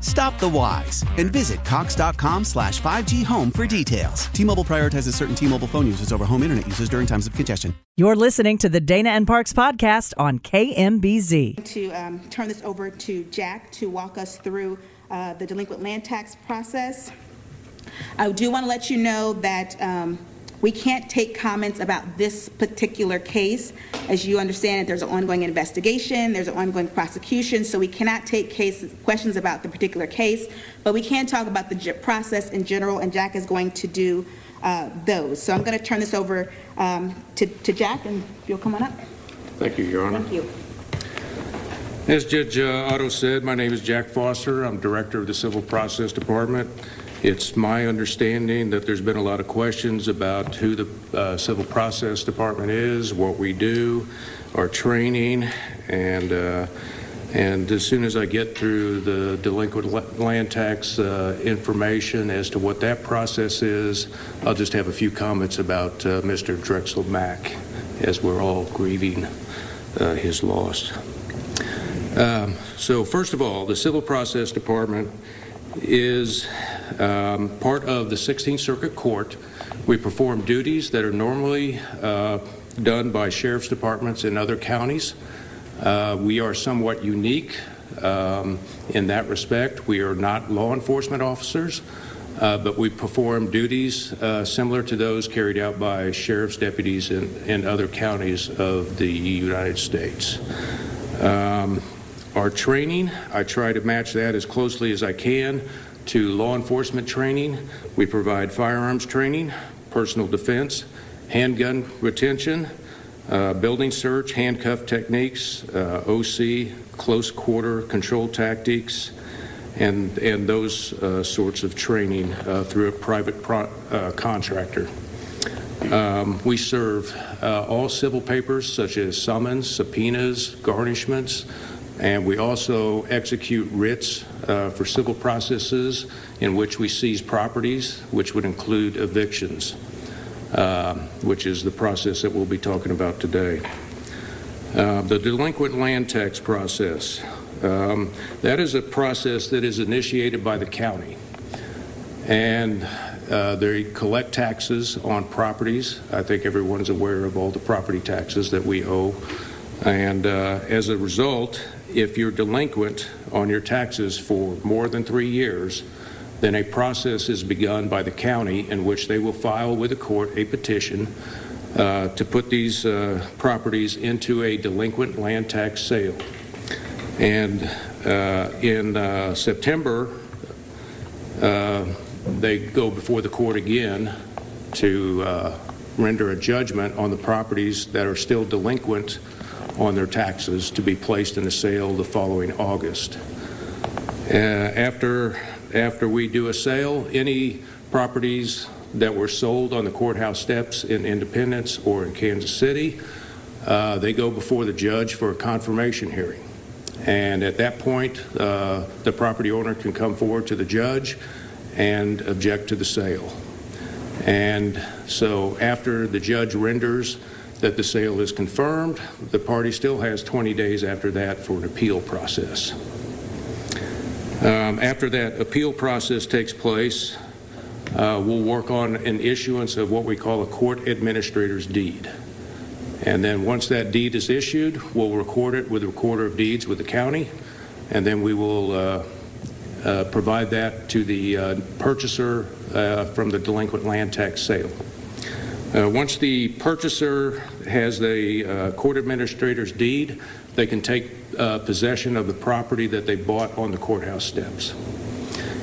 Stop the whys and visit cox.com slash 5G home for details. T-Mobile prioritizes certain T-Mobile phone users over home internet users during times of congestion. You're listening to the Dana and Parks podcast on KMBZ. to um, turn this over to Jack to walk us through uh, the delinquent land tax process. I do want to let you know that um, we can't take comments about this particular case. As you understand it, there's an ongoing investigation, there's an ongoing prosecution, so we cannot take cases, questions about the particular case, but we can talk about the process in general, and Jack is going to do uh, those. So I'm going to turn this over um, to to Jack, and if you'll come on up. Thank you, Your Honor. Thank you. As Judge uh, Otto said, my name is Jack Foster. I'm Director of the Civil Process Department. It's my understanding that there's been a lot of questions about who the uh, Civil Process Department is, what we do, our training, and uh, and as soon as I get through the delinquent land tax uh, information as to what that process is, I'll just have a few comments about uh, Mr. Drexel Mack as we're all grieving uh, his loss. Um, So first of all, the Civil Process Department is um, part of the 16th Circuit Court. We perform duties that are normally uh, done by sheriff's departments in other counties. Uh, We are somewhat unique um, in that respect. We are not law enforcement officers, uh, but we perform duties uh, similar to those carried out by sheriff's deputies in in other counties of the United States. Um, Our training, I try to match that as closely as I can to law enforcement training. We provide firearms training, personal defense, handgun retention, uh, building search, handcuff techniques, uh, OC, close quarter control tactics, and, and those uh, sorts of training uh, through a private uh, contractor. Um, we serve uh, all civil papers such as summons, subpoenas, garnishments, and we also execute writs uh, for civil processes in which we seize properties, which would include evictions, um, which is the process that we'll be talking about today. Uh, the delinquent land tax process. Um, that is a process that is initiated by the county. And uh, they collect taxes on properties. I think everyone's aware of all the property taxes that we owe. And uh, as a result, if you're delinquent on your taxes for more than three years, then a process is begun by the county in which they will file with the court a petition uh, to put these uh, properties into a delinquent land tax sale. And uh, in uh, September, uh, they go before the court again to uh, render a judgment on the properties that are still delinquent on their taxes to be placed in a sale the following August. Uh, After, after we do a sale, any properties that were sold on the courthouse steps in Independence or in Kansas City, uh, they go before the judge for a confirmation hearing. And at that point, uh, the property owner can come forward to the judge and object to the sale. And so after the judge renders that the sale is confirmed, the party still has 20 days after that for an appeal process. Um, After that appeal process takes place, uh, we'll work on an issuance of what we call a court administrator's deed. And then once that deed is issued, we'll record it with the recorder of deeds with the county, and then we will uh, uh, provide that to the uh, purchaser uh, from the delinquent land tax sale. Uh, Once the purchaser has the uh, court administrator's deed, they can take uh, possession of the property that they bought on the courthouse steps.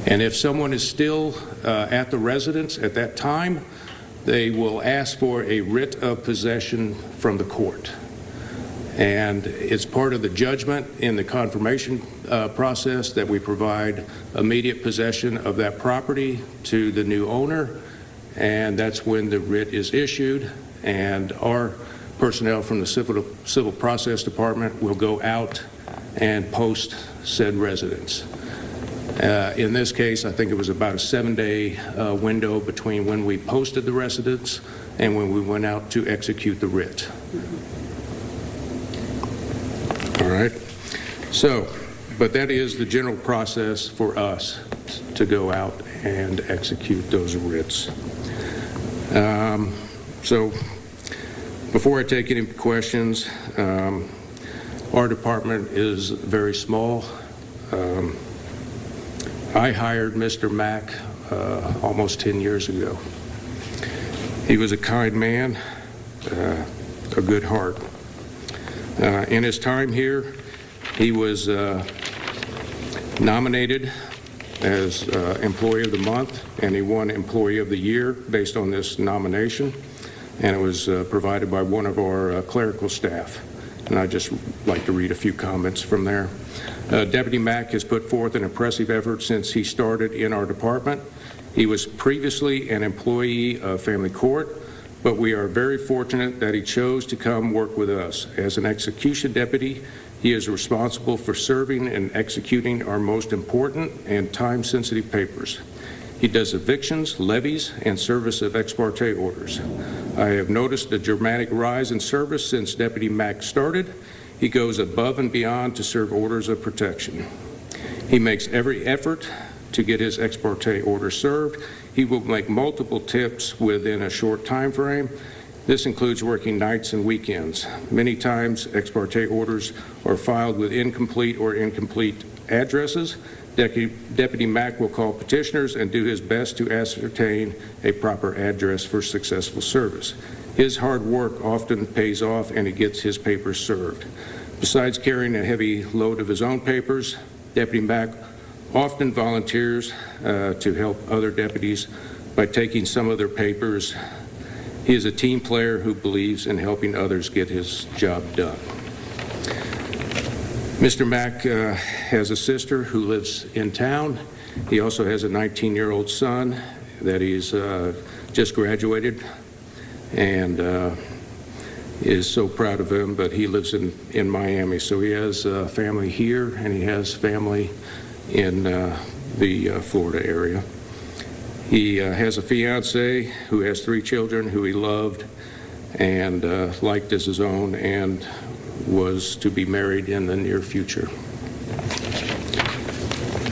And if someone is still uh, at the residence at that time, they will ask for a writ of possession from the court. And it's part of the judgment in the confirmation uh, process that we provide immediate possession of that property to the new owner, and that's when the writ is issued, and our personnel from the civil, civil process department will go out and post said residence. Uh, In this case, I think it was about a seven-day uh, window between when we posted the residence and when we went out to execute the writ. All right? So, but that is the general process for us to go out and execute those writs. Um, So, before I take any questions, um, our department is very small. Um, I hired Mr. Mack uh, almost 10 years ago. He was a kind man, uh, a good heart. Uh, In his time here, he was uh, nominated as uh, Employee of the Month, and he won Employee of the Year based on this nomination, and it was uh, provided by one of our uh, clerical staff. And I'd just like to read a few comments from there. Uh, Deputy Mack has put forth an impressive effort since he started in our department. He was previously an employee of Family Court, but we are very fortunate that he chose to come work with us. As an execution deputy, he is responsible for serving and executing our most important and time-sensitive papers. He does evictions, levies, and service of ex parte orders. I have noticed a dramatic rise in service since Deputy Mack started. He goes above and beyond to serve orders of protection. He makes every effort to get his ex parte order served. He will make multiple tips within a short time frame. This includes working nights and weekends. Many times, ex parte orders are filed with incomplete or incomplete addresses. Deputy, Mack will call petitioners and do his best to ascertain a proper address for successful service. His hard work often pays off and he gets his papers served. Besides carrying a heavy load of his own papers, Deputy Mack often volunteers uh, to help other deputies by taking some of their papers. He is a team player who believes in helping others get his job done. Mr. Mack uh, has a sister who lives in town. He also has a 19-year-old son that he's uh, just graduated and uh, is so proud of him, but he lives in, in Miami. So he has uh, family here and he has family in uh, the uh, Florida area. He uh, has a fiance who has three children who he loved and uh, liked as his own and was to be married in the near future.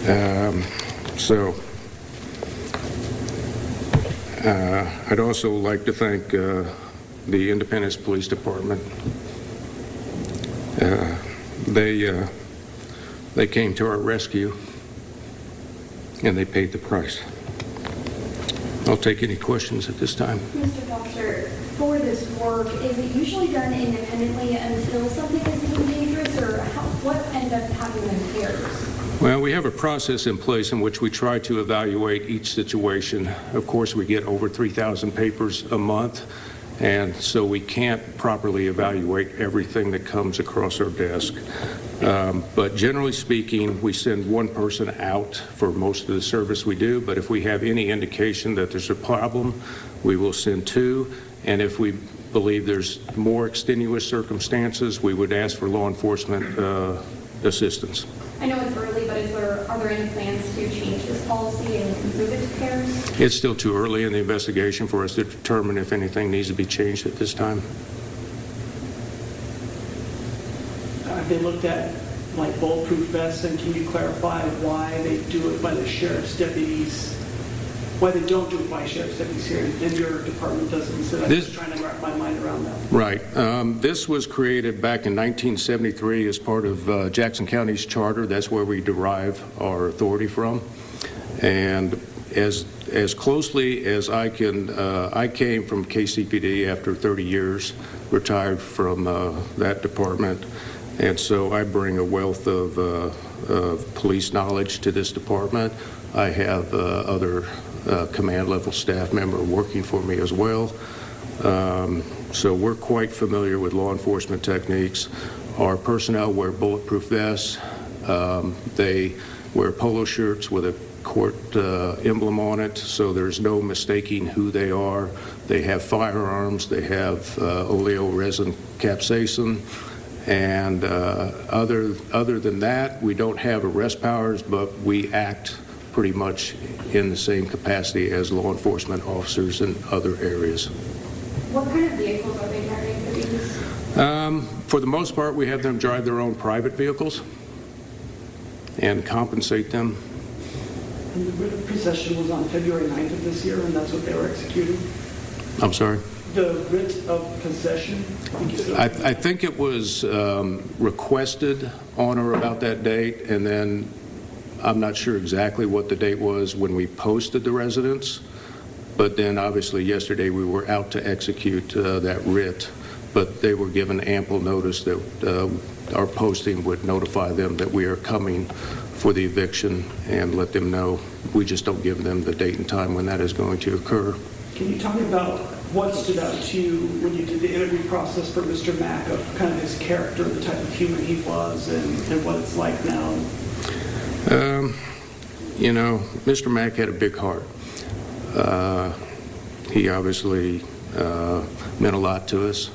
Um, so, uh, I'd also like to thank uh, the Independence Police Department. Uh, they uh, they came to our rescue and they paid the price. I'll take any questions at this time. Mr. Foster, for this work, is it usually done independently until something is deemed dangerous, or how, what end up happening in pairs? Well, we have a process in place in which we try to evaluate each situation. Of course, we get over 3,000 papers a month, and so we can't properly evaluate everything that comes across our desk. Um, But generally speaking, we send one person out for most of the service we do, but if we have any indication that there's a problem, we will send two, and if we believe there's more extenuous circumstances, we would ask for law enforcement uh, assistance. I know it's early, but is there, are there any plans to change this policy and move it to pairs? It's still too early in the investigation for us to determine if anything needs to be changed at this time. Have they looked at like bulletproof vests, and can you clarify why they do it by the sheriff's deputies? Why they don't do it by sheriff's deputies here, and your department doesn't? So I'm This- just trying to wrap my mind around that. Right. Um, This was created back in 1973 as part of uh, Jackson County's charter. That's where we derive our authority from. And as, as closely as I can, uh, I came from KCPD after 30 years, retired from uh, that department. And so I bring a wealth of, uh, of police knowledge to this department. I have uh, other uh, command level staff member working for me as well. Um, So we're quite familiar with law enforcement techniques. Our personnel wear bulletproof vests. Um, They wear polo shirts with a court uh, emblem on it, so there's no mistaking who they are. They have firearms. They have uh, oleo resin capsaicin. And uh, other, other than that, we don't have arrest powers, but we act pretty much in the same capacity as law enforcement officers in other areas. What kind of vehicles are they carrying for these? Um, For the most part, we have them drive their own private vehicles and compensate them. And the writ of possession was on February 9th of this year, and that's what they were executing? I'm sorry? The writ of possession? I I think it was um, requested on or about that date, and then I'm not sure exactly what the date was when we posted the residence, but then obviously yesterday we were out to execute uh, that writ, but they were given ample notice that uh, our posting would notify them that we are coming for the eviction and let them know. We just don't give them the date and time when that is going to occur. Can you talk about what stood out to you when you did the interview process for Mr. Mack of kind of his character, the type of human he was, and, and what it's like now? Um, you know, Mr. Mack had a big heart. Uh, he obviously uh, meant a lot to us.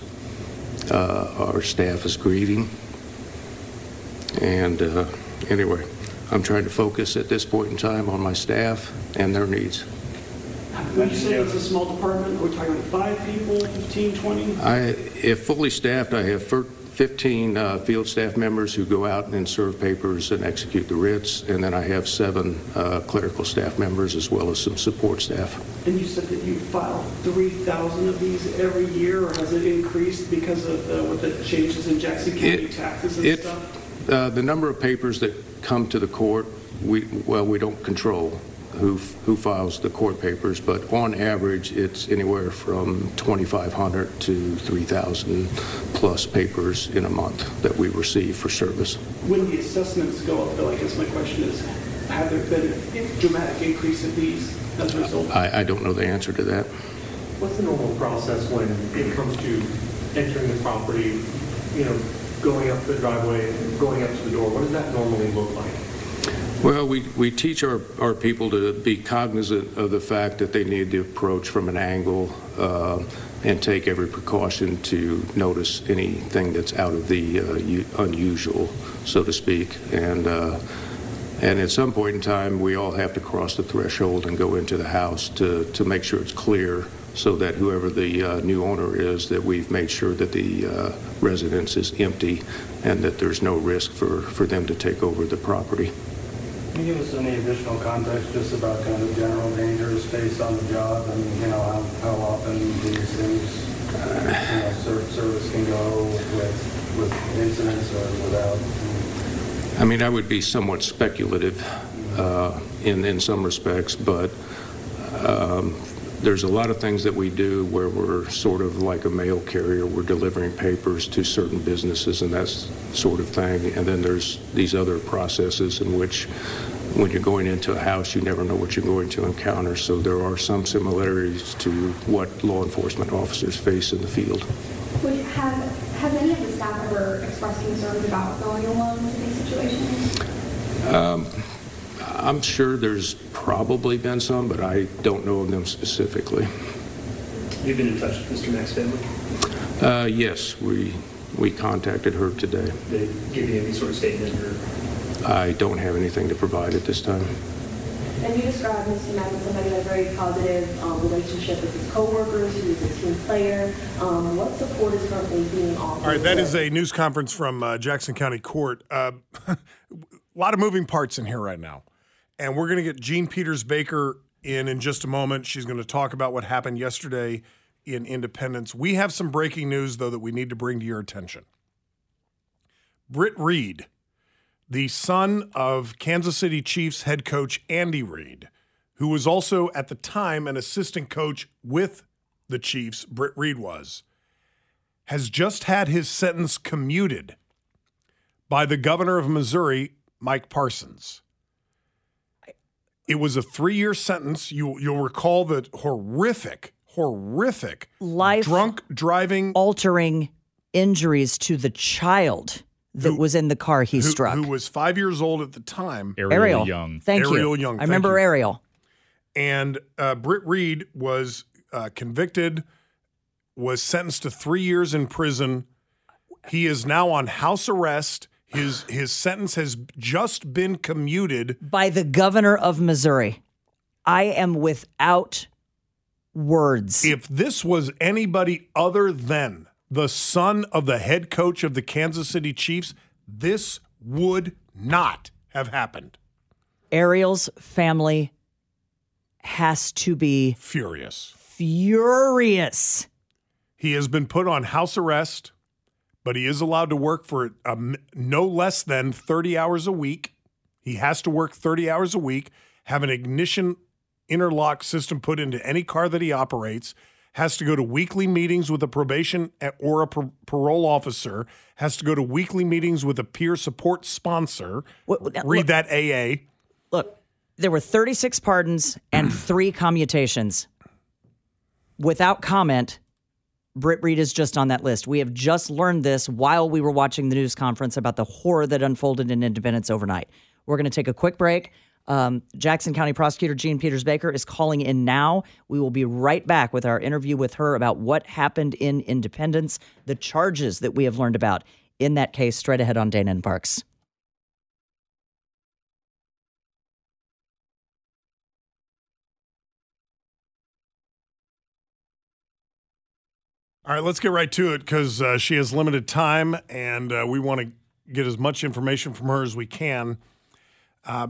Uh, our staff is grieving. And uh, anyway, I'm trying to focus at this point in time on my staff and their needs. Would you say it's a small department? Are we talking five people, 15, 20? I, if fully staffed, I have 15 uh, field staff members who go out and serve papers and execute the writs, and then I have seven uh, clerical staff members as well as some support staff. And you said that you file 3,000 of these every year, or has it increased because of uh, what the changes in Jackson County It- taxes and it- stuff? uh, The number of papers that come to the court, we, well, we don't control who, who files the court papers, but on average, it's anywhere from 2,500 to 3,000 plus papers in a month that we receive for service. When the assessments go up, though, I guess my question is, have there been a dramatic increase in these as a result? I, I don't know the answer to that. What's the normal process when it comes to entering the property, you know, going up the driveway, going up to the door? What does that normally look like? Well, we, we teach our, our people to be cognizant of the fact that they need to approach from an angle uh, and take every precaution to notice anything that's out of the uh, unusual, so to speak. And, uh, and at some point in time, we all have to cross the threshold and go into the house to, to make sure it's clear so that whoever the uh, new owner is, that we've made sure that the uh, residence is empty and that there's no risk for, for them to take over the property. Can you give us any additional context just about kind of general dangers faced on the job and, you know, how, how often these things, you know, service can go with, with incidents or without? I mean, I would be somewhat speculative uh, in, in some respects, but um, there's a lot of things that we do where we're sort of like a mail carrier. We're delivering papers to certain businesses and that sort of thing. And then there's these other processes in which when you're going into a house, you never know what you're going to encounter. So there are some similarities to what law enforcement officers face in the field. Would have, has any of the staff ever expressed concerns about going alone in these situations? Um, I'm sure there's probably been some, but I don't know of them specifically. You've been in touch with Mr. Mack's family? Uh, yes, we, we contacted her today. Did they give you any sort of statement or? I don't have anything to provide at this time. And you described Mr. Mack as somebody had a very positive um, relationship with his coworkers, He was a team player. Um, what support is currently being offered? All right, that is a news conference from uh, Jackson County Court. Uh, a lot of moving parts in here right now. And we're going to get Jean Peters Baker in in just a moment. She's going to talk about what happened yesterday in Independence. We have some breaking news, though, that we need to bring to your attention. Britt Reid, the son of Kansas City Chiefs head coach Andy Reid, who was also at the time an assistant coach with the Chiefs, Britt Reid was, has just had his sentence commuted by the governor of Missouri, Mike Parsons. It was a three-year sentence. You you'll recall that horrific, horrific Life drunk driving altering injuries to the child that was in the car he who, struck. who was five years old at the time. Ariel Young. Thank you. Ariel Young. I thank remember you. Ariel. And uh, Britt Reid was uh, convicted, was sentenced to three years in prison. He is now on house arrest. His his sentence has just been commuted. by the governor of Missouri. I am without words. If this was anybody other than the son of the head coach of the Kansas City Chiefs, this would not have happened. Ariel's family has to be Furious. furious. He has been put on house arrest, but he is allowed to work for um, no less than 30 hours a week. He has to work 30 hours a week, have an ignition interlock system put into any car that he operates, has to go to weekly meetings with a probation or a par- parole officer, has to go to weekly meetings with a peer support sponsor. Read that AA. Look, there were 36 pardons and three commutations. Without comment, Britt Reid is just on that list. We have just learned this while we were watching the news conference about the horror that unfolded in Independence overnight. We're going to take a quick break. Um, Jackson County Prosecutor Jean Peters Baker is calling in now. We will be right back with our interview with her about what happened in Independence, the charges that we have learned about in that case, straight ahead on Dana and Parks. All right, let's get right to it because uh, she has limited time and uh, we want to get as much information from her as we can. Uh,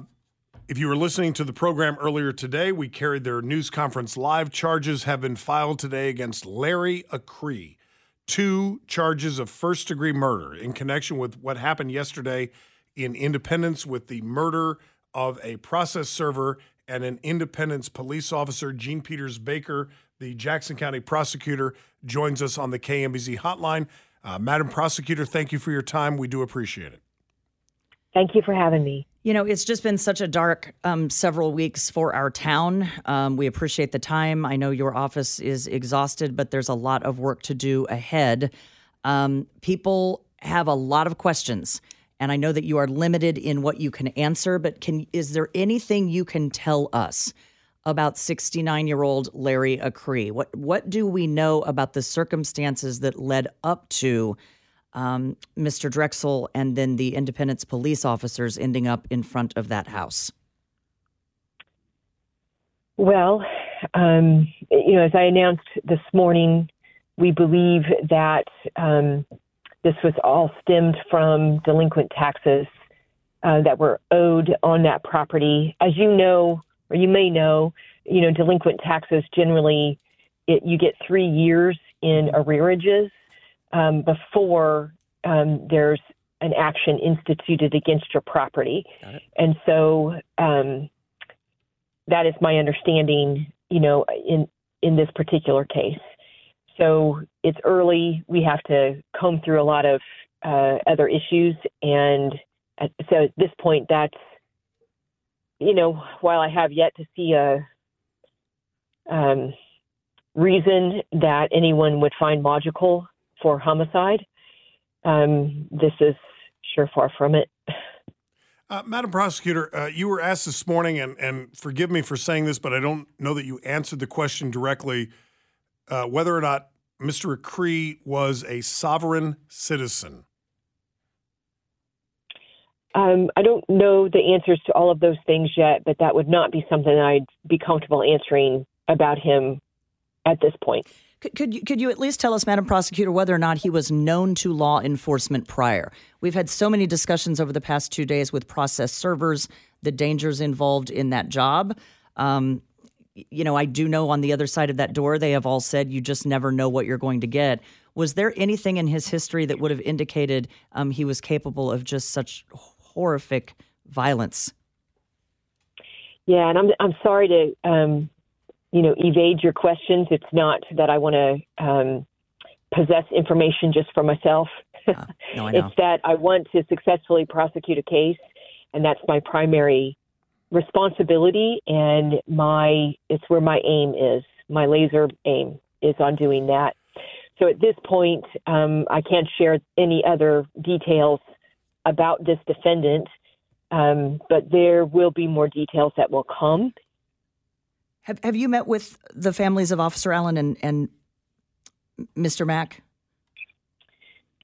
if you were listening to the program earlier today, we carried their news conference live. Charges have been filed today against Larry Acree. Two charges of first degree murder in connection with what happened yesterday in Independence with the murder of a process server and an Independence police officer. Jean Peters Baker, the Jackson County prosecutor, joins us on the KMBZ hotline. Uh, Madam Prosecutor, thank you for your time. We do appreciate it. Thank you for having me. You know, it's just been such a dark um, several weeks for our town. Um, we appreciate the time. I know your office is exhausted, but there's a lot of work to do ahead. Um, people have a lot of questions, and I know that you are limited in what you can answer. But can is there anything you can tell us about 69 year old Larry Acree? What what do we know about the circumstances that led up to? um, Mr. Drexel and then the Independence police officers ending up in front of that house? Well, um, you know, as I announced this morning, we believe that um, this was all stemmed from delinquent taxes uh, that were owed on that property. As you know, or you may know, you know, delinquent taxes generally, it, you get three years in arrearages um, before um, there's an action instituted against your property. And so um, that is my understanding, you know, in, in this particular case. So it's early. We have to comb through a lot of uh, other issues. And at, so at this point, that's, you know, while I have yet to see a um, reason that anyone would find logical for homicide, um, this is sure far from it. Uh, Madam Prosecutor, uh, you were asked this morning, and, and forgive me for saying this, but I don't know that you answered the question directly uh, whether or not Mr. Acree was a sovereign citizen. Um, I don't know the answers to all of those things yet, but that would not be something I'd be comfortable answering about him at this point. Could, could you, could you at least tell us, Madam Prosecutor, whether or not he was known to law enforcement prior? We've had so many discussions over the past two days with process servers, the dangers involved in that job. Um, you know, I do know on the other side of that door, they have all said you just never know what you're going to get. Was there anything in his history that would have indicated um, he was capable of just such horrific violence? Yeah, and I'm I'm sorry to um, you know evade your questions. It's not that I want to um, possess information just for myself. Uh, no, I know. it's that I want to successfully prosecute a case, and that's my primary responsibility and my it's where my aim is. My laser aim is on doing that. So at this point, um, I can't share any other details about this defendant, um, but there will be more details that will come. Have Have you met with the families of Officer Allen and and Mr. Mack?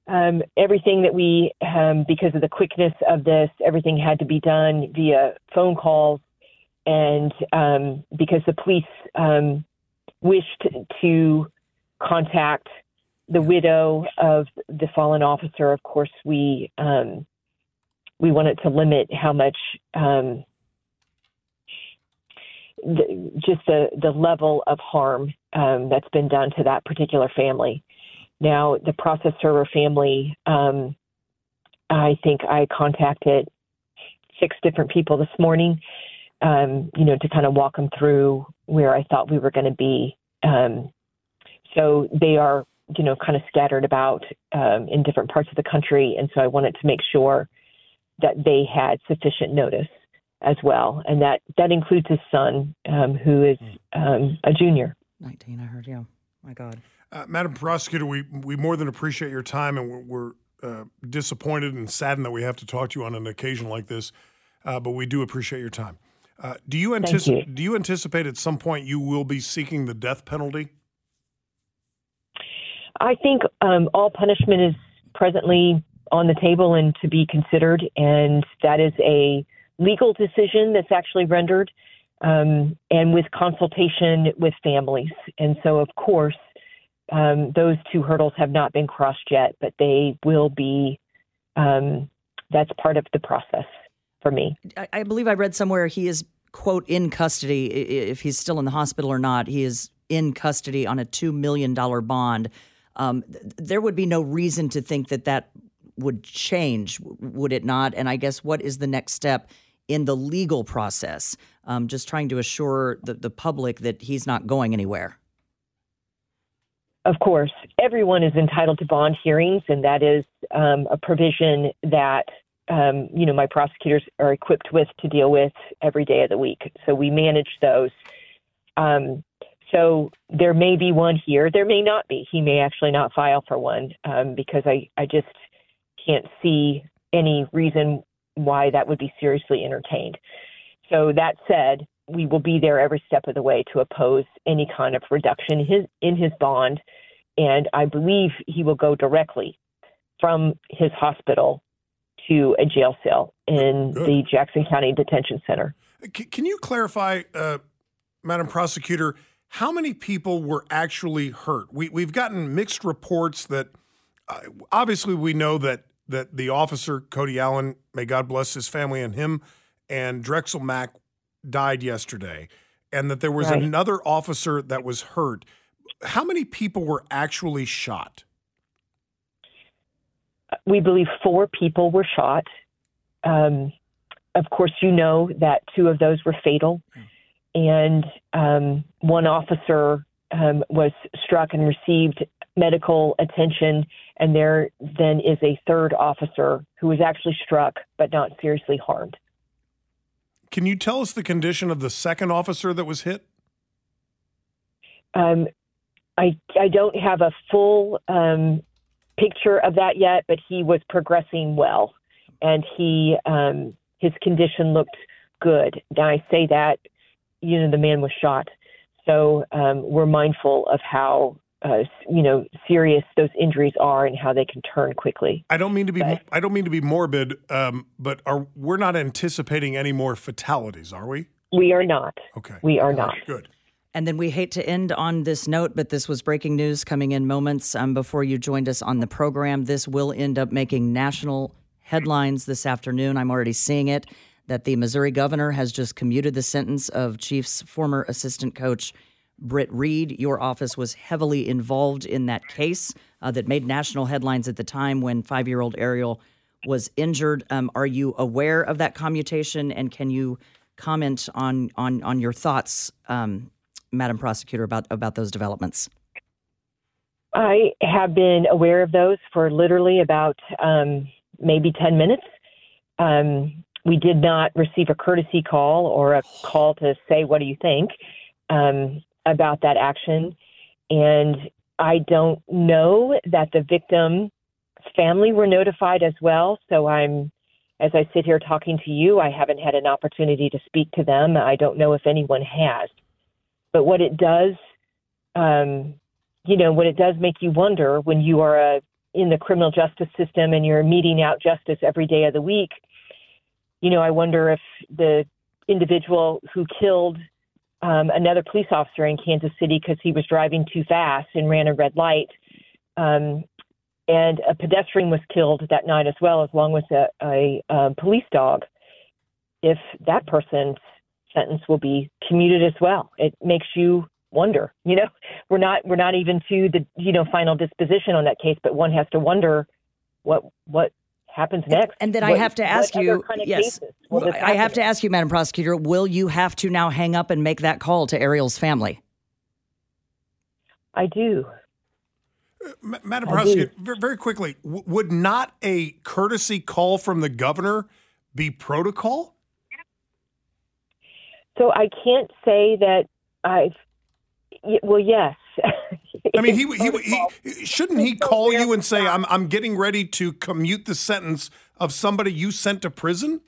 Um, everything that we, um, because of the quickness of this, everything had to be done via phone calls, and um, because the police um, wished to contact the widow of the fallen officer, of course, we um, we wanted to limit how much um, the, just the the level of harm um, that's been done to that particular family. Now, the process server family, um, I think I contacted six different people this morning, um, you know, to kind of walk them through where I thought we were going to be. Um, so they are you know, kind of scattered about um, in different parts of the country. And so I wanted to make sure that they had sufficient notice as well. And that, that includes his son, um, who is um, a junior. 19, I heard, yeah. My God. Uh, Madam Prosecutor, we, we more than appreciate your time and we're, we're uh, disappointed and saddened that we have to talk to you on an occasion like this, uh, but we do appreciate your time. Uh, do you anticipate? Do you anticipate at some point you will be seeking the death penalty? I think um, all punishment is presently on the table and to be considered, and that is a legal decision that's actually rendered um, and with consultation with families. And so, of course, um, those two hurdles have not been crossed yet, but they will be. Um, that's part of the process for me. I, I believe I read somewhere he is quote in custody. If he's still in the hospital or not, he is in custody on a two million dollar bond. Um, th- there would be no reason to think that that would change, would it not? And I guess what is the next step in the legal process? Um, just trying to assure the, the public that he's not going anywhere. Of course, everyone is entitled to bond hearings, and that is um, a provision that um, you know my prosecutors are equipped with to deal with every day of the week. So we manage those. Um, so there may be one here, there may not be. He may actually not file for one um, because I I just can't see any reason why that would be seriously entertained. So that said, we will be there every step of the way to oppose any kind of reduction in his, in his bond. And I believe he will go directly from his hospital to a jail cell in the Jackson County Detention Center. C- can you clarify, uh, Madam Prosecutor, how many people were actually hurt? We, we've gotten mixed reports that uh, obviously we know that that the officer Cody Allen, may God bless his family and him, and Drexel Mack died yesterday, and that there was Right. another officer that was hurt. How many people were actually shot? We believe four people were shot. Um, of course, you know that two of those were fatal, and um, one officer um, was struck and received medical attention. And there then is a third officer who was actually struck but not seriously harmed. Can you tell us the condition of the second officer that was hit? Um, I I don't have a full um, picture of that yet, but he was progressing well, and he um, his condition looked good. Now I say that, you know, the man was shot, so um, we're mindful of how uh, you know serious those injuries are and how they can turn quickly. I don't mean to be I don't mean to be morbid, um, but are we're not anticipating any more fatalities, are we? We are not. Okay. We are not. Good. And then we hate to end on this note, but this was breaking news coming in moments um, before you joined us on the program. This will end up making national headlines this afternoon. I'm already seeing it that the Missouri governor has just commuted the sentence of Chiefs former assistant coach Britt Reid. Your office was heavily involved in that case uh, that made national headlines at the time when five year old Ariel was injured. Um, are you aware of that commutation and can you comment on, on, on your thoughts? Um, Madam Prosecutor, about about those developments? I have been aware of those for literally about um, maybe 10 minutes. Um, we did not receive a courtesy call or a call to say, What do you think um, about that action? And I don't know that the victim's family were notified as well. So I'm, as I sit here talking to you, I haven't had an opportunity to speak to them. I don't know if anyone has. But what it does, um, you know, what it does make you wonder when you are a, in the criminal justice system and you're meeting out justice every day of the week, you know, I wonder if the individual who killed um, another police officer in Kansas City because he was driving too fast and ran a red light, um, and a pedestrian was killed that night as well, as long as a, a, a police dog. If that person's sentence will be commuted as well. It makes you wonder. You know, we're not we're not even to the you know final disposition on that case, but one has to wonder what what happens next. And then what, I have to ask you, kind of yes, I have to ask you, Madam Prosecutor, will you have to now hang up and make that call to Ariel's family? I do. Uh, Madam Prosecutor, very quickly, w- would not a courtesy call from the governor be protocol? So I can't say that I've. Well, yes. I mean, he, he, he shouldn't he call you and say, "I'm I'm getting ready to commute the sentence of somebody you sent to prison."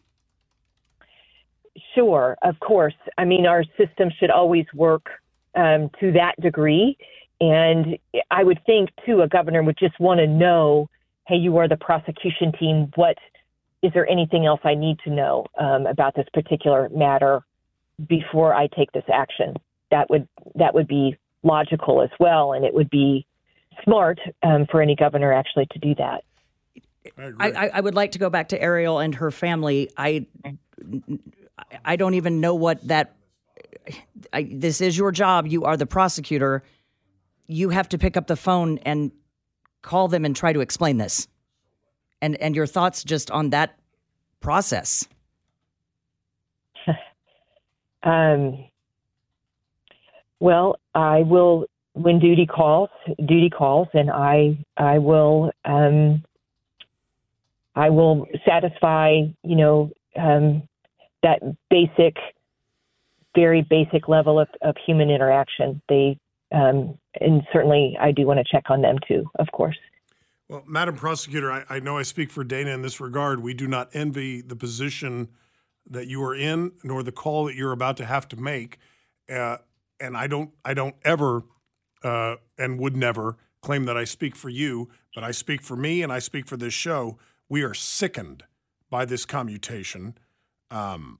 Sure, of course. I mean, our system should always work um, to that degree, and I would think too, a governor would just want to know, "Hey, you are the prosecution team. What is there anything else I need to know um, about this particular matter?" before I take this action. That would that would be logical as well, and it would be smart um, for any governor actually to do that. I, I, I, would like to go back to Ariel and her family. I I don't even know what that. I, this is your job. You are the prosecutor. You have to pick up the phone and call them and try to explain this. And and your thoughts just on that process. Um, well, I will when duty calls, duty calls, and I I will um, I will satisfy you know um, that basic, very basic level of, of human interaction. They um, and certainly I do want to check on them too, of course. Well, Madam Prosecutor, I, I know I speak for Dana in this regard. We do not envy the position that you are in, nor the call that you're about to have to make. Uh, and I don't, I don't ever, uh, and would never claim that I speak for you, but I speak for me and I speak for this show. We are sickened by this commutation. Um,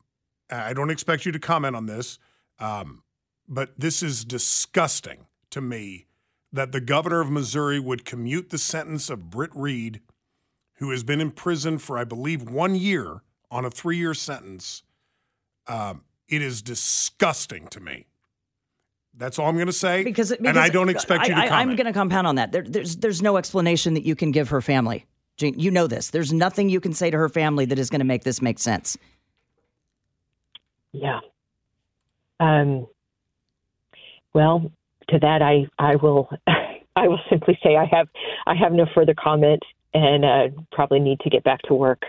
I don't expect you to comment on this, um, but this is disgusting to me that the governor of Missouri would commute the sentence of Britt Reid, who has been in prison for, I believe, one year on a three year sentence, um, it is disgusting to me. That's all I'm going to say. Because, because, and I don't expect I, you to comment. I, am going to compound on that. There, there's there's no explanation that you can give her family. Jean, you know this. There's nothing you can say to her family that is going to make this make sense. Yeah. Um. Well, to that, I I will I will simply say I have I have no further comment and uh, probably need to get back to work.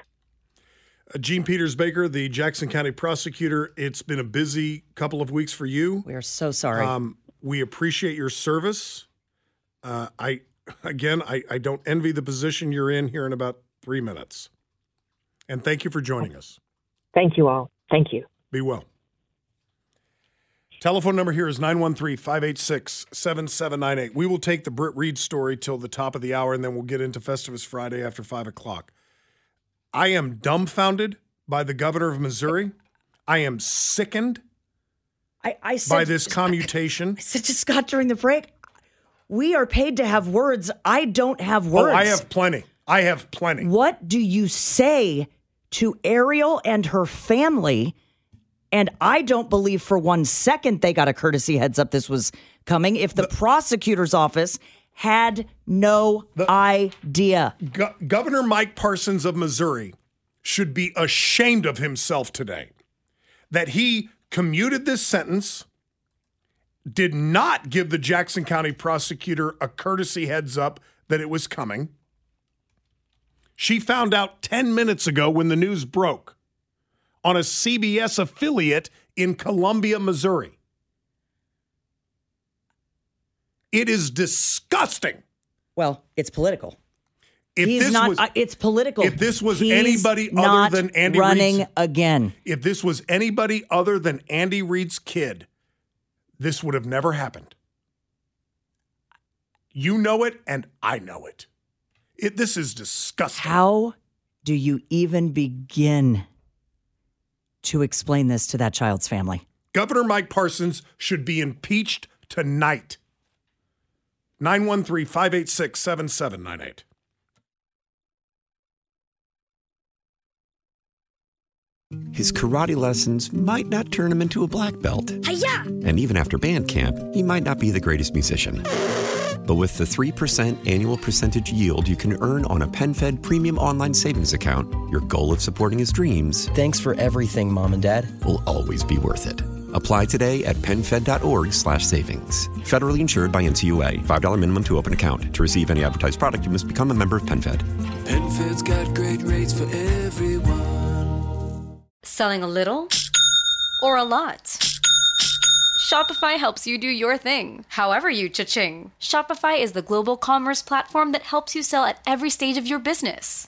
Jean Peters Baker, the Jackson County prosecutor. It's been a busy couple of weeks for you. We are so sorry. Um, we appreciate your service. Uh, I again, I, I don't envy the position you're in here in about three minutes. And thank you for joining us. Thank you all. Thank you. Be well. Telephone number here is 913 586 7798. We will take the Britt Reid story till the top of the hour, and then we'll get into Festivus Friday after 5 o'clock. I am dumbfounded by the governor of Missouri. I am sickened I, I said, by this commutation. I said to Scott during the break, we are paid to have words. I don't have words. Oh, I have plenty. I have plenty. What do you say to Ariel and her family? And I don't believe for one second they got a courtesy heads up this was coming. If the, prosecutor's office had no idea. Go- Governor Mike Parsons of Missouri should be ashamed of himself today that he commuted this sentence, did not give the Jackson County prosecutor a courtesy heads up that it was coming. She found out 10 minutes ago when the news broke on a CBS affiliate in Columbia, Missouri. It is disgusting. Well, it's political. If He's this not. was- uh, it's political. If this was He's anybody other than Andy running Reid's, again, if this was anybody other than Andy Reid's kid, this would have never happened. You know it, and I know it. It this is disgusting. how do you even begin to explain this to that child's family? Governor Mike Parsons should be impeached tonight. 913 586 7798. His karate lessons might not turn him into a black belt. And even after band camp, he might not be the greatest musician. But with the 3% annual percentage yield you can earn on a PenFed premium online savings account, your goal of supporting his dreams Thanks for everything, Mom and Dad. will always be worth it. Apply today at penfed.org slash savings. Federally insured by NCUA. $5 minimum to open account. To receive any advertised product, you must become a member of PenFed. PenFed's got great rates for everyone. Selling a little or a lot? Shopify helps you do your thing, however you cha-ching. Shopify is the global commerce platform that helps you sell at every stage of your business.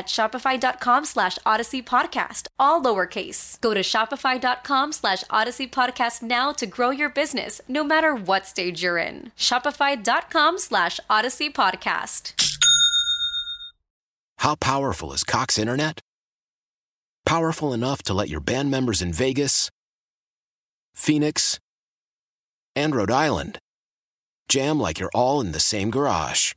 shopify.com slash odyssey podcast, all lowercase. Go to shopify.com slash odyssey podcast now to grow your business, no matter what stage you're in. Shopify.com slash odyssey podcast. How powerful is Cox Internet? Powerful enough to let your band members in Vegas, Phoenix, and Rhode Island jam like you're all in the same garage.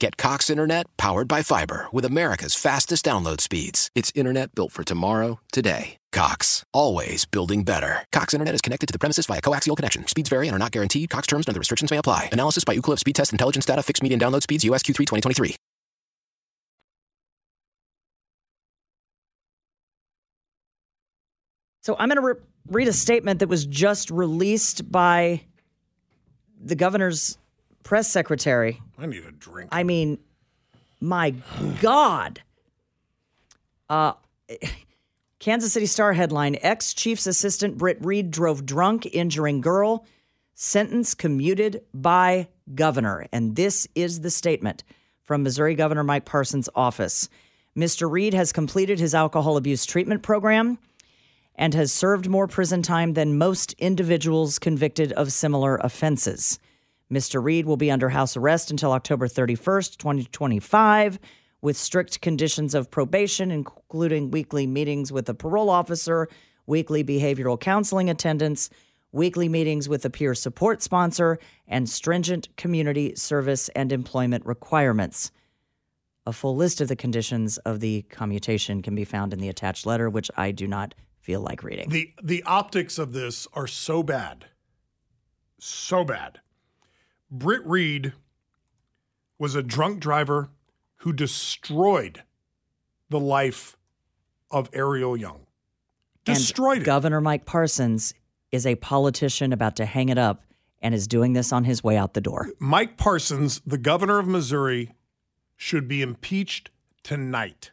Get Cox Internet powered by fiber with America's fastest download speeds. It's internet built for tomorrow, today. Cox, always building better. Cox Internet is connected to the premises via coaxial connection. Speeds vary and are not guaranteed. Cox terms and other restrictions may apply. Analysis by Ookla Speed Test Intelligence Data. Fixed median download speeds. USQ3 2023. So I'm going to re- read a statement that was just released by the governor's press secretary. I need a drink. I mean, my God. Uh, Kansas City Star headline Ex Chief's assistant Britt Reid drove drunk, injuring girl. Sentence commuted by governor. And this is the statement from Missouri Governor Mike Parsons' office. Mr. Reid has completed his alcohol abuse treatment program and has served more prison time than most individuals convicted of similar offenses. Mr. Reid will be under house arrest until October 31st, 2025, with strict conditions of probation, including weekly meetings with a parole officer, weekly behavioral counseling attendance, weekly meetings with a peer support sponsor, and stringent community service and employment requirements. A full list of the conditions of the commutation can be found in the attached letter, which I do not feel like reading. The the optics of this are so bad. So bad. Britt Reid was a drunk driver who destroyed the life of Ariel Young. Destroyed and it. Governor Mike Parsons is a politician about to hang it up and is doing this on his way out the door. Mike Parsons, the governor of Missouri, should be impeached tonight.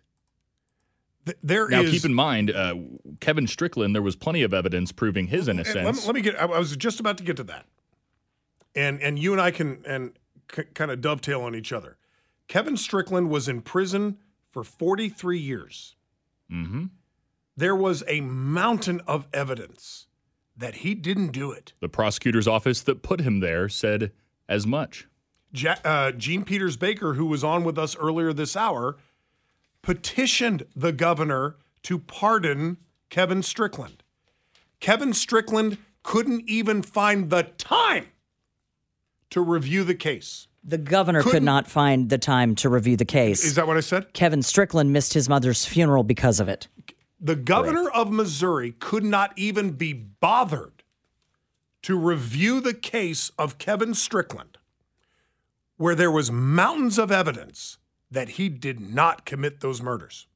Th- There now, is- keep in mind, uh, Kevin Strickland, there was plenty of evidence proving his innocence. Let, me- let me get. I I was just about to get to that, and and you and I can and c- kind of dovetail on each other. Kevin Strickland was in prison for 43 years. mm-hmm. There was a mountain of evidence that he didn't do it. The prosecutor's office that put him there said as much. Ja- uh, Jean Peters Baker, who was on with us earlier this hour, petitioned the governor to pardon Kevin Strickland. Kevin Strickland couldn't even find the time to review the case. The governor could Couldn't- find the time to review the case. Is that what I said? Kevin Strickland missed his mother's funeral because of it. The governor of Missouri could not even be bothered to review the case of Kevin Strickland, where there was mountains of evidence that he did not commit those murders.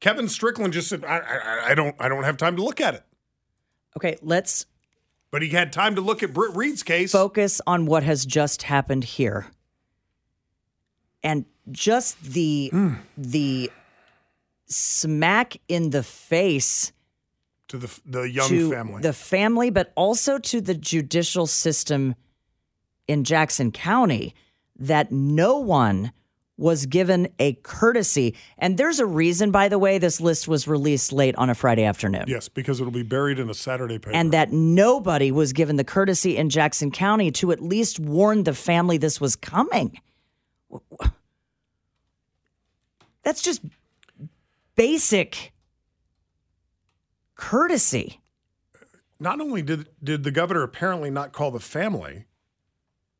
Kevin Strickland just said, I, I, I don't I don't have time to look at it. Okay, let's But he had time to look at Britt Reid's case. focus on what has just happened here. And just the the smack in the face to the the young to family. the family, but also to the judicial system in Jackson County that no one was given a courtesy. And there's a reason, by the way, this list was released late on a Friday afternoon. yes, because it'll be buried in a Saturday paper. And that nobody was given the courtesy in Jackson County to at least warn the family this was coming. That's just basic courtesy. not only did did the governor apparently not call the family,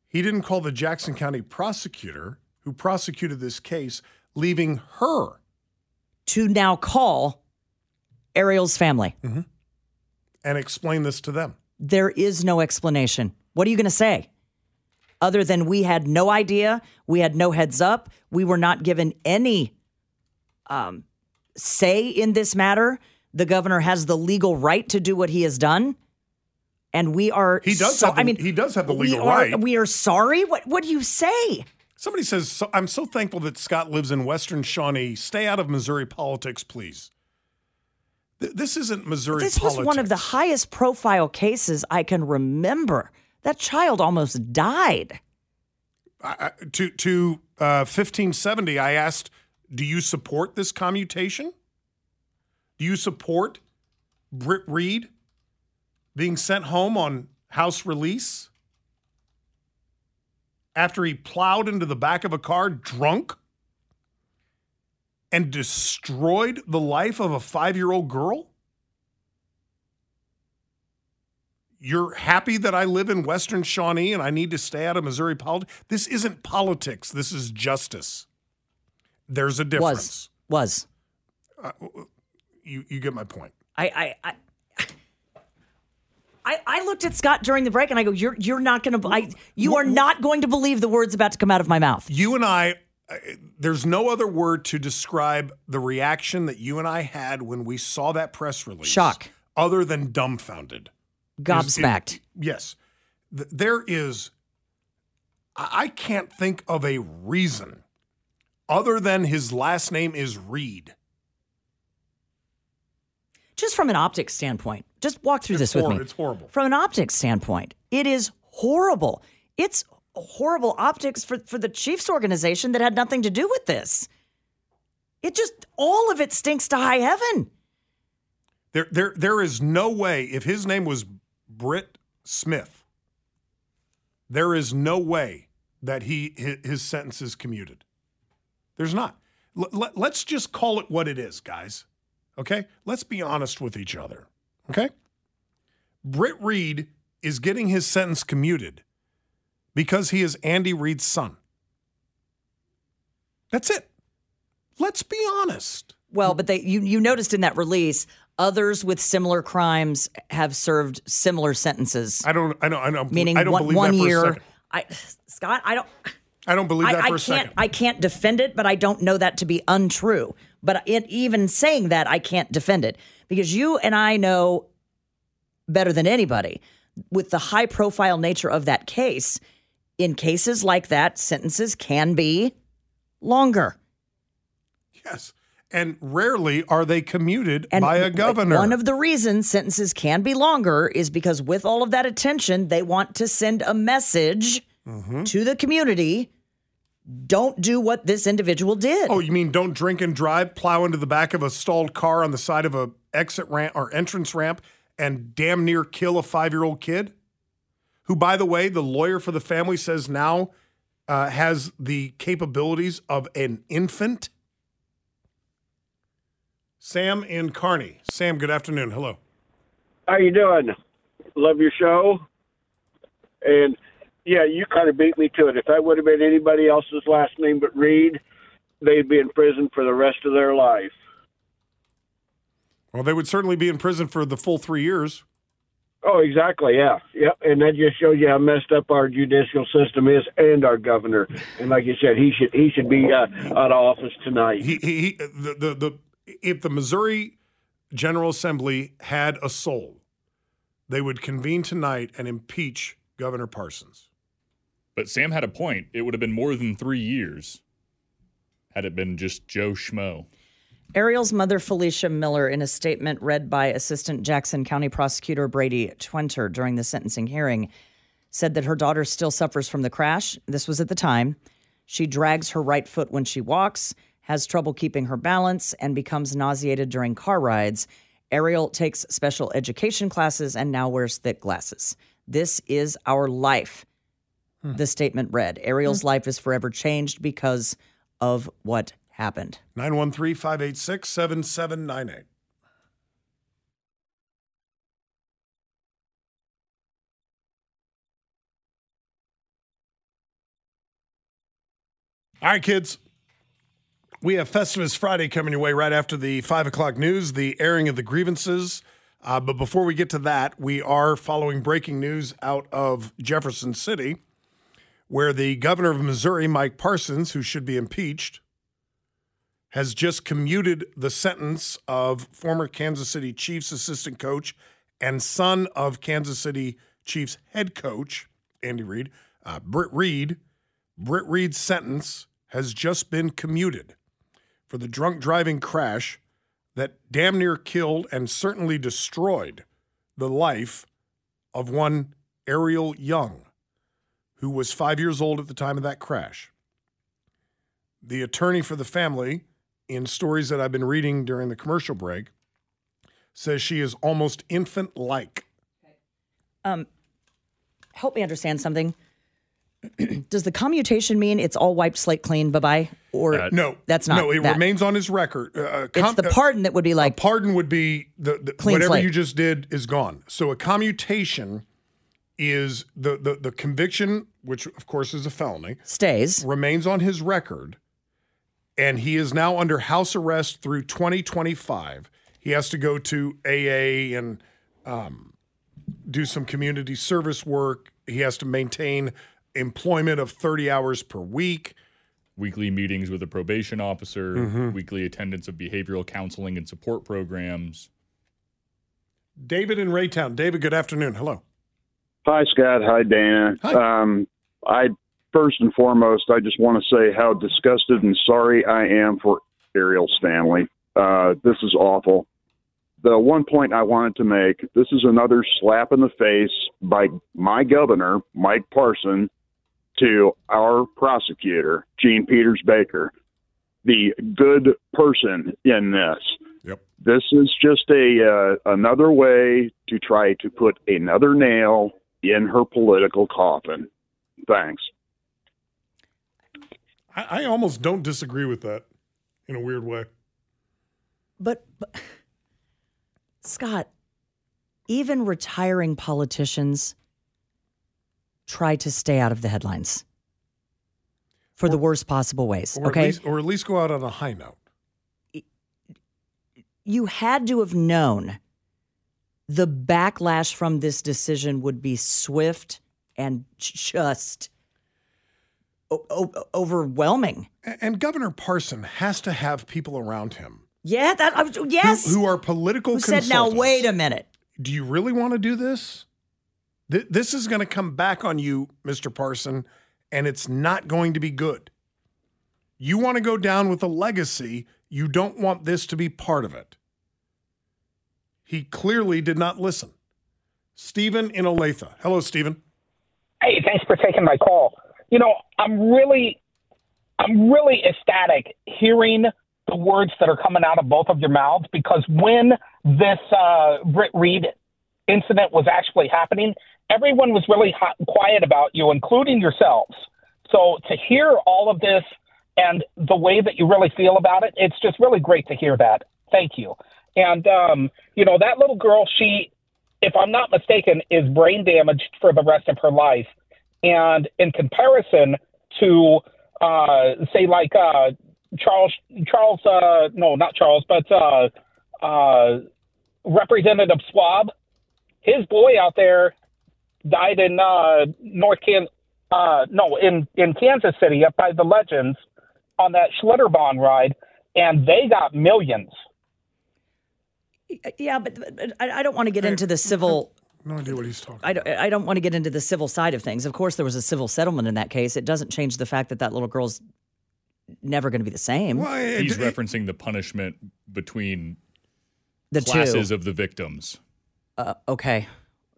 he didn't call the Jackson County prosecutor who prosecuted this case, leaving her to now call Ariel's family. and explain this to them. There is no explanation. What are you going to say? Other than we had no idea, we had no heads up, we were not given any um, say in this matter. The governor has the legal right to do what he has done, and we are. He does So, have the- I mean, he does have the we legal are- right. We are sorry. What What do you say? Somebody says, so, I'm so thankful that Scott lives in Western Shawnee. Stay out of Missouri politics, please. Th- this isn't Missouri This politics. was one of the highest profile cases I can remember. That child almost died. I, I- to to uh, 1570, I asked, "Do you support this commutation? Do you support Britt Reid being sent home on house release after he plowed into the back of a car drunk and destroyed the life of a five-year-old girl?" You're happy that I live in Western Shawnee and I need to stay out of Missouri politics? This isn't politics. This is justice. There's a difference. Was. Uh, you you get my point. I I. I I, I looked at Scott during the break and I go, "You're you're not going to I you are not going to believe the words about to come out of my mouth." You and I, uh, there's no other word to describe the reaction that you and I had when we saw that press release. Shock. Other than dumbfounded. Gobsmacked. It- yes. There is, I I can't think of a reason other than his last name is Reid. Just from an optics standpoint, just walk through It's this with me. it's horrible. From an optics standpoint, it is horrible. It's horrible optics for, for the Chiefs organization that had nothing to do with this. It just all of it stinks to high heaven. There, there, there is no way if his name was Britt Smith. There is no way that he his, his sentence is commuted. There's not. L- let's just call it what it is, guys. Okay, let's be honest with each other. Okay, Britt Reid is getting his sentence commuted because he is Andy Reid's son. That's it. Let's be honest. Well, but they you you noticed in that release, others with similar crimes have served similar sentences. I don't. I don't. I don't. Meaning I don't one, believe one that year. I Scott, I don't. I don't believe I, that I for a can't. second. I can't defend it, but I don't know that to be untrue. But it, even saying that, I can't defend it because you and I know better than anybody with the high profile nature of that case. In cases like that, sentences can be longer. Yes. And rarely are they commuted And by a governor. One of the reasons sentences can be longer is because with all of that attention, they want to send a message Mm-hmm. to the community. Don't do what this individual did. oh, you mean don't drink and drive, plow into the back of a stalled car on the side of a exit ramp or entrance ramp, and damn near kill a five year old kid? Who, by the way, the lawyer for the family says now uh, has the capabilities of an infant. Sam in Carney. Sam, good afternoon. Hello. How you doing? Love your show. And yeah, you kind of beat me to it. If that would have been anybody else's last name but Reid, they'd be in prison for the rest of their life. Well, they would certainly be in prison for the full three years. Oh, exactly. Yeah, Yeah. And that just shows you how messed up our judicial system is, and our governor. And like you said, he should he should be uh, out of office tonight. He, he, he the, the, the, if the Missouri General Assembly had a soul, they would convene tonight and impeach Governor Parsons. But Sam had a point. It would have been more than three years had it been just Joe Schmo. Ariel's mother, Felicia Miller, in a statement read by Assistant Jackson County Prosecutor Brady Twenter during the sentencing hearing, said that her daughter still suffers from the crash. This was at the time. She drags her right foot when she walks, has trouble keeping her balance, and becomes nauseated during car rides. Ariel takes special education classes and now wears thick glasses. This is our life. Hmm. The statement read Ariel's hmm. life is forever changed because of what happened. 913 586 7798. All right, kids. We have Festivus Friday coming your way right after the five o'clock news, the airing of the grievances. Uh, but before we get to that, we are following breaking news out of Jefferson City, where the governor of Missouri, Mike Parsons, who should be impeached, has just commuted the sentence of former Kansas City Chiefs assistant coach and son of Kansas City Chiefs head coach, Andy Reid, uh, Britt Reid. Britt Reid's sentence has just been commuted for the drunk driving crash that damn near killed and certainly destroyed the life of one Ariel Young, who was five years old at the time of that crash. The attorney for the family, in stories that I've been reading during the commercial break, says she is almost infant like. Um, help me understand something. Does the commutation mean it's all wiped slate clean? Bye bye. Or no, that's not. No, it that. remains on his record. Uh, It's the pardon that would be like pardon would be the, the Clean whatever slate. you just did is gone. So a commutation is the, the the conviction, which of course is a felony, stays remains on his record, and he is now under house arrest through 2025. He has to go to AA and um, do some community service work. He has to maintain employment of 30 hours per week. Weekly meetings with a probation officer, Mhm. weekly attendance of behavioral counseling and support programs. David in Raytown. David, good afternoon. Hello. Hi, Scott. Hi, Dana. Um, I first and foremost, I just want to say how disgusted and sorry I am for Ariel Stanley. Uh, this is awful. The one point I wanted to make: this is another slap in the face by my governor, Mike Parson, to our prosecutor, Jean Peters Baker, the good person in this. Yep. This is just a uh, another way to try to put another nail in her political coffin. Thanks. I, I almost don't disagree with that in a weird way. But, but Scott, even retiring politicians try to stay out of the headlines for the worst possible ways. Or okay. At least, or at least go out on a high note. you had to have known the backlash from this decision would be swift and just o- o- overwhelming. And Governor Parson has to have people around him. Yeah, that I was, who- yes. Who, are political Who said, "Now wait a minute"? Do you really want to do this? Th- this is going to come back on you, Mr. Parson, and it's not going to be good. You want to go down with a legacy. You don't want this to be part of it. He clearly did not listen. Stephen in Olathe. Hello, Stephen. Hey, thanks for taking my call. You know, I'm really, I'm really ecstatic hearing the words that are coming out of both of your mouths because when this uh, Britt Reid incident was actually happening, everyone was really hot quiet about you, including yourselves. So to hear all of this and the way that you really feel about it, it's just really great to hear that. Thank you. And um, you know, that little girl, she, if I'm not mistaken, is brain damaged for the rest of her life. And in comparison to, uh, say, like uh, Charles, Charles, uh, no, not Charles, but uh, uh, Representative Swab, his boy out there died in uh, North Can, no, in in Kansas City, up by the Legends, on that Schlitterbahn ride, and they got millions. Yeah, but, but I don't want to get into the civil. No idea what he's talking. I don't, I don't want to get into the civil side of things. Of course, there was a civil settlement in that case. It doesn't change the fact that that little girl's never going to be the same. He's referencing the punishment between The two. classes of the victims. Uh, okay.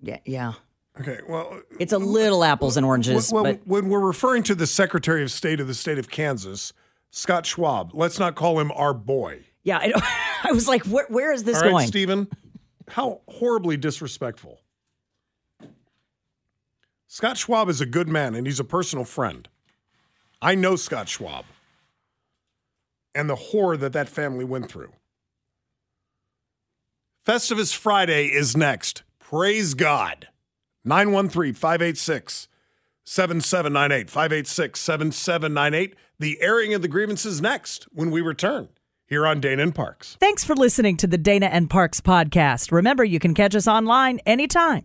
Yeah, yeah. Okay, well, It's a little apples and oranges, well, but when we're referring to the Secretary of State of the state of Kansas, Scott Schwab, let's not call him our boy. yeah, I, I was like, where, where is this All right, going? Stephen? How horribly disrespectful. Scott Schwab is a good man and he's a personal friend. I know Scott Schwab and the horror that that family went through. Festivus Friday is next. Praise God. 913 586 7798. 586 7798. The airing of the grievances next when we return here on Dana and Parks. Thanks for listening to the Dana and Parks podcast. Remember, you can catch us online anytime